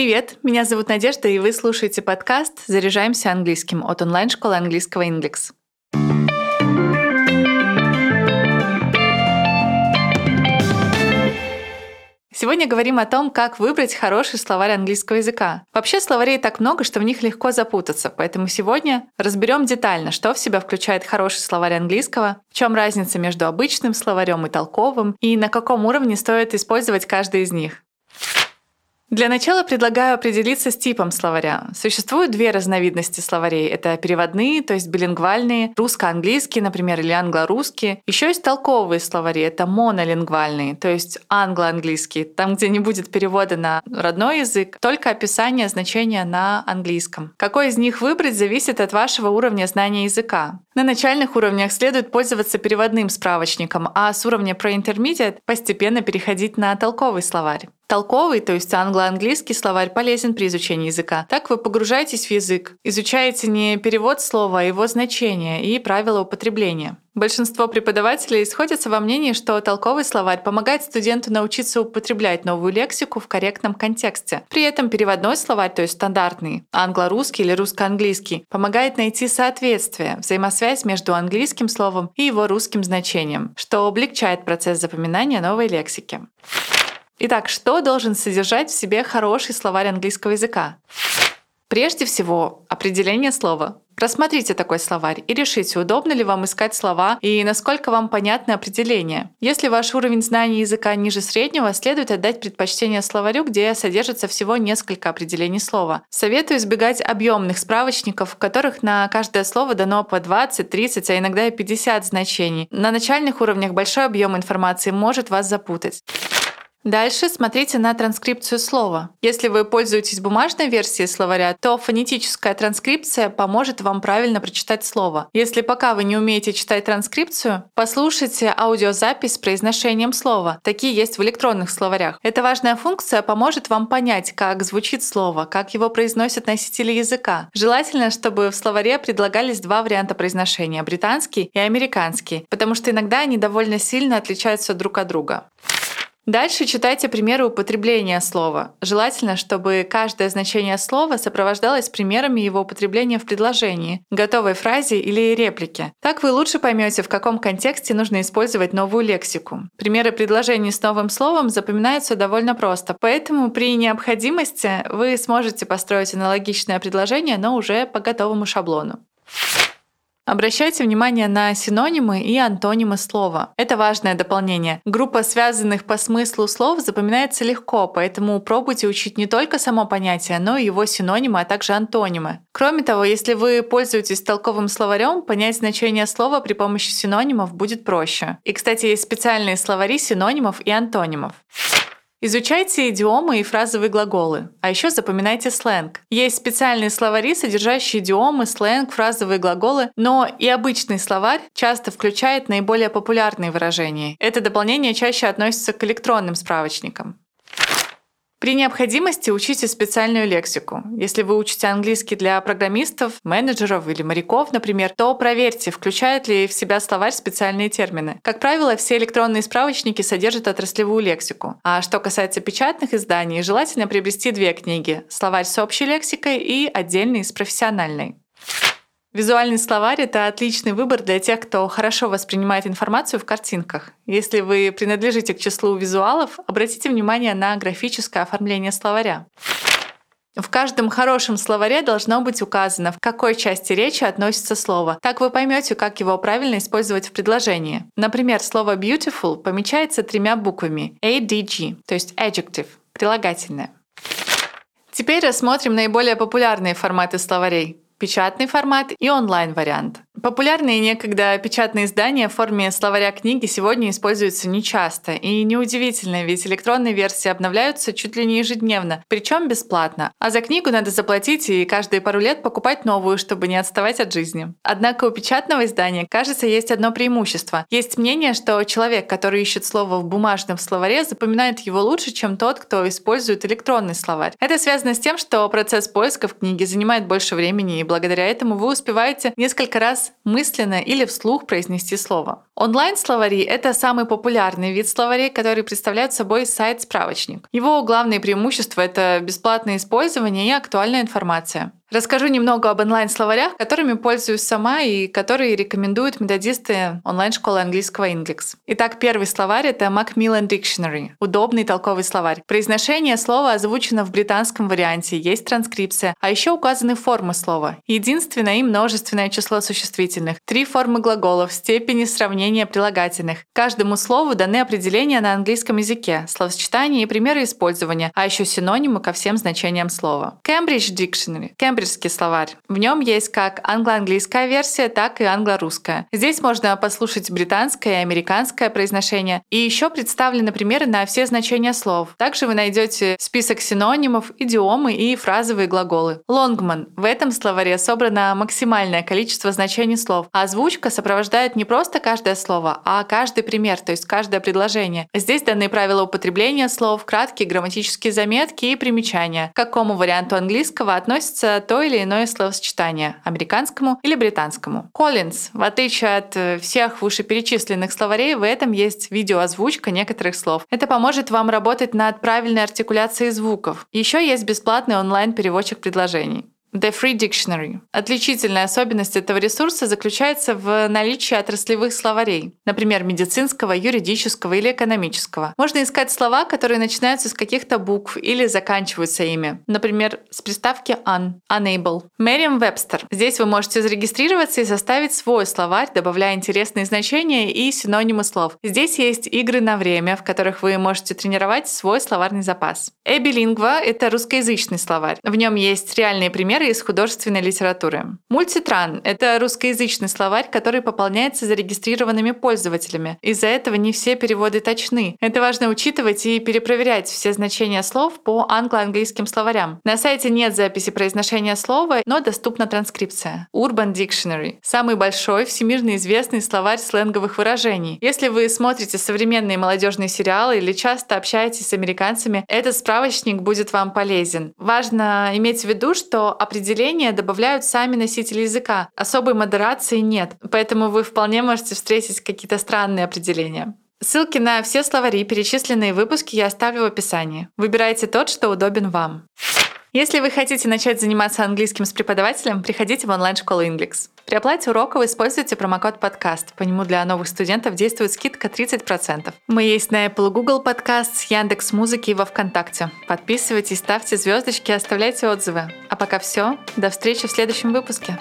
Привет, меня зовут Надежда, и вы слушаете подкаст «Заряжаемся английским» от онлайн-школы английского Inglix. Сегодня говорим о том, как выбрать хороший словарь английского языка. Вообще словарей так много, что в них легко запутаться, поэтому сегодня разберем детально, что в себя включает хороший словарь английского, в чем разница между обычным словарем и толковым, и на каком уровне стоит использовать каждый из них. Для начала предлагаю определиться с типом словаря. Существуют две разновидности словарей. Это переводные, то есть билингвальные, русско-английские, например, или англо-русские. Еще есть толковые словари, это монолингвальные, то есть англо-английские, там, где не будет перевода на родной язык, только описание значения на английском. Какой из них выбрать, зависит от вашего уровня знания языка. На начальных уровнях следует пользоваться переводным справочником, а с уровня Pro-Intermediate постепенно переходить на толковый словарь. Толковый, то есть англо-английский словарь полезен при изучении языка. Так вы погружаетесь в язык, изучаете не перевод слова, а его значение и правила употребления. Большинство преподавателей сходятся во мнении, что толковый словарь помогает студенту научиться употреблять новую лексику в корректном контексте. При этом переводной словарь, то есть стандартный, англо-русский или русско-английский, помогает найти соответствие, взаимосвязь между английским словом и его русским значением, что облегчает процесс запоминания новой лексики. Итак, что должен содержать в себе хороший словарь английского языка? Прежде всего, определение слова. Рассмотрите такой словарь и решите, удобно ли вам искать слова и насколько вам понятны определения. Если ваш уровень знания языка ниже среднего, следует отдать предпочтение словарю, где содержится всего несколько определений слова. Советую избегать объемных справочников, в которых на каждое слово дано по 20, 30, а иногда и 50 значений. На начальных уровнях большой объем информации может вас запутать. Дальше смотрите на транскрипцию слова. Если вы пользуетесь бумажной версией словаря, то фонетическая транскрипция поможет вам правильно прочитать слово. Если пока вы не умеете читать транскрипцию, послушайте аудиозапись с произношением слова. Такие есть в электронных словарях. Эта важная функция поможет вам понять, как звучит слово, как его произносят носители языка. Желательно, чтобы в словаре предлагались два варианта произношения — британский и американский, потому что иногда они довольно сильно отличаются друг от друга. Дальше читайте примеры употребления слова. Желательно, чтобы каждое значение слова сопровождалось примерами его употребления в предложении, готовой фразе или реплике. Так вы лучше поймете, в каком контексте нужно использовать новую лексику. Примеры предложений с новым словом запоминаются довольно просто, поэтому при необходимости вы сможете построить аналогичное предложение, но уже по готовому шаблону. Обращайте внимание на синонимы и антонимы слова. Это важное дополнение. Группа связанных по смыслу слов запоминается легко, поэтому пробуйте учить не только само понятие, но и его синонимы, а также антонимы. Кроме того, если вы пользуетесь толковым словарем, понять значение слова при помощи синонимов будет проще. И, кстати, есть специальные словари синонимов и антонимов. Изучайте идиомы и фразовые глаголы, а еще запоминайте сленг. Есть специальные словари, содержащие идиомы, сленг, фразовые глаголы, но и обычный словарь часто включает наиболее популярные выражения. Это дополнение чаще относится к электронным справочникам. При необходимости учите специальную лексику. Если вы учите английский для программистов, менеджеров или моряков, например, то проверьте, включают ли в себя словарь специальные термины. Как правило, все электронные справочники содержат отраслевую лексику. А что касается печатных изданий, желательно приобрести две книги – словарь с общей лексикой и отдельный с профессиональной. Визуальный словарь — это отличный выбор для тех, кто хорошо воспринимает информацию в картинках. Если вы принадлежите к числу визуалов, обратите внимание на графическое оформление словаря. В каждом хорошем словаре должно быть указано, в какой части речи относится слово. Так вы поймете, как его правильно использовать в предложении. Например, слово beautiful помечается тремя буквами ADG, то есть adjective, прилагательное. Теперь рассмотрим наиболее популярные форматы словарей печатный формат и онлайн-вариант. Популярные некогда печатные издания в форме словаря книги сегодня используются нечасто. И неудивительно, ведь электронные версии обновляются чуть ли не ежедневно, причем бесплатно. А за книгу надо заплатить и каждые пару лет покупать новую, чтобы не отставать от жизни. Однако у печатного издания, кажется, есть одно преимущество. Есть мнение, что человек, который ищет слово в бумажном словаре, запоминает его лучше, чем тот, кто использует электронный словарь. Это связано с тем, что процесс поиска в книге занимает больше времени, и благодаря этому вы успеваете несколько раз мысленно или вслух произнести слово. Онлайн-словари — это самый популярный вид словарей, который представляет собой сайт-справочник. Его главное преимущество — это бесплатное использование и актуальная информация. Расскажу немного об онлайн-словарях, которыми пользуюсь сама и которые рекомендуют методисты онлайн-школы английского Inglix. Итак, первый словарь — это Macmillan Dictionary — удобный толковый словарь. Произношение слова озвучено в британском варианте, есть транскрипция, а еще указаны формы слова. Единственное и множественное число существительных, три формы глаголов, степени сравнения прилагательных. Каждому слову даны определения на английском языке, словосочетания и примеры использования, а еще синонимы ко всем значениям слова. Cambridge Dictionary — кембриджский словарь. В нем есть как англо-английская версия, так и англо-русская. Здесь можно послушать британское и американское произношение. И еще представлены примеры на все значения слов. Также вы найдете список синонимов, идиомы и фразовые глаголы. Лонгман. В этом словаре собрано максимальное количество значений слов, а озвучка сопровождает не просто каждое слово, а каждый пример, то есть каждое предложение. Здесь даны правила употребления слов, краткие грамматические заметки и примечания. К какому варианту английского относится то или иное словосочетание – американскому или британскому. Collins. В отличие от э, всех вышеперечисленных словарей, в этом есть видеоозвучка некоторых слов. Это поможет вам работать над правильной артикуляцией звуков. Еще есть бесплатный онлайн-переводчик предложений. The Free Dictionary. Отличительная особенность этого ресурса заключается в наличии отраслевых словарей, например, медицинского, юридического или экономического. Можно искать слова, которые начинаются с каких-то букв или заканчиваются ими, например, с приставки un, unable. Merriam-Webster. Здесь вы можете зарегистрироваться и составить свой словарь, добавляя интересные значения и синонимы слов. Здесь есть игры на время, в которых вы можете тренировать свой словарный запас. Эбилингва — это русскоязычный словарь. В нем есть реальные примеры примеры из художественной литературы. Мультитран — это русскоязычный словарь, который пополняется зарегистрированными пользователями. Из-за этого не все переводы точны. Это важно учитывать и перепроверять все значения слов по англо-английским словарям. На сайте нет записи произношения слова, но доступна транскрипция. Urban Dictionary — самый большой, всемирно известный словарь сленговых выражений. Если вы смотрите современные молодежные сериалы или часто общаетесь с американцами, этот справочник будет вам полезен. Важно иметь в виду, что определения добавляют сами носители языка. Особой модерации нет, поэтому вы вполне можете встретить какие-то странные определения. Ссылки на все словари, перечисленные в выпуске, я оставлю в описании. Выбирайте тот, что удобен вам. Если вы хотите начать заниматься английским с преподавателем, приходите в онлайн-школу Inglix. При оплате уроков используйте промокод подкаст. По нему для новых студентов действует скидка 30%. Мы есть на Apple Google Podcast, Яндекс Музыки и во Вконтакте. Подписывайтесь, ставьте звездочки, оставляйте отзывы. А пока все. До встречи в следующем выпуске.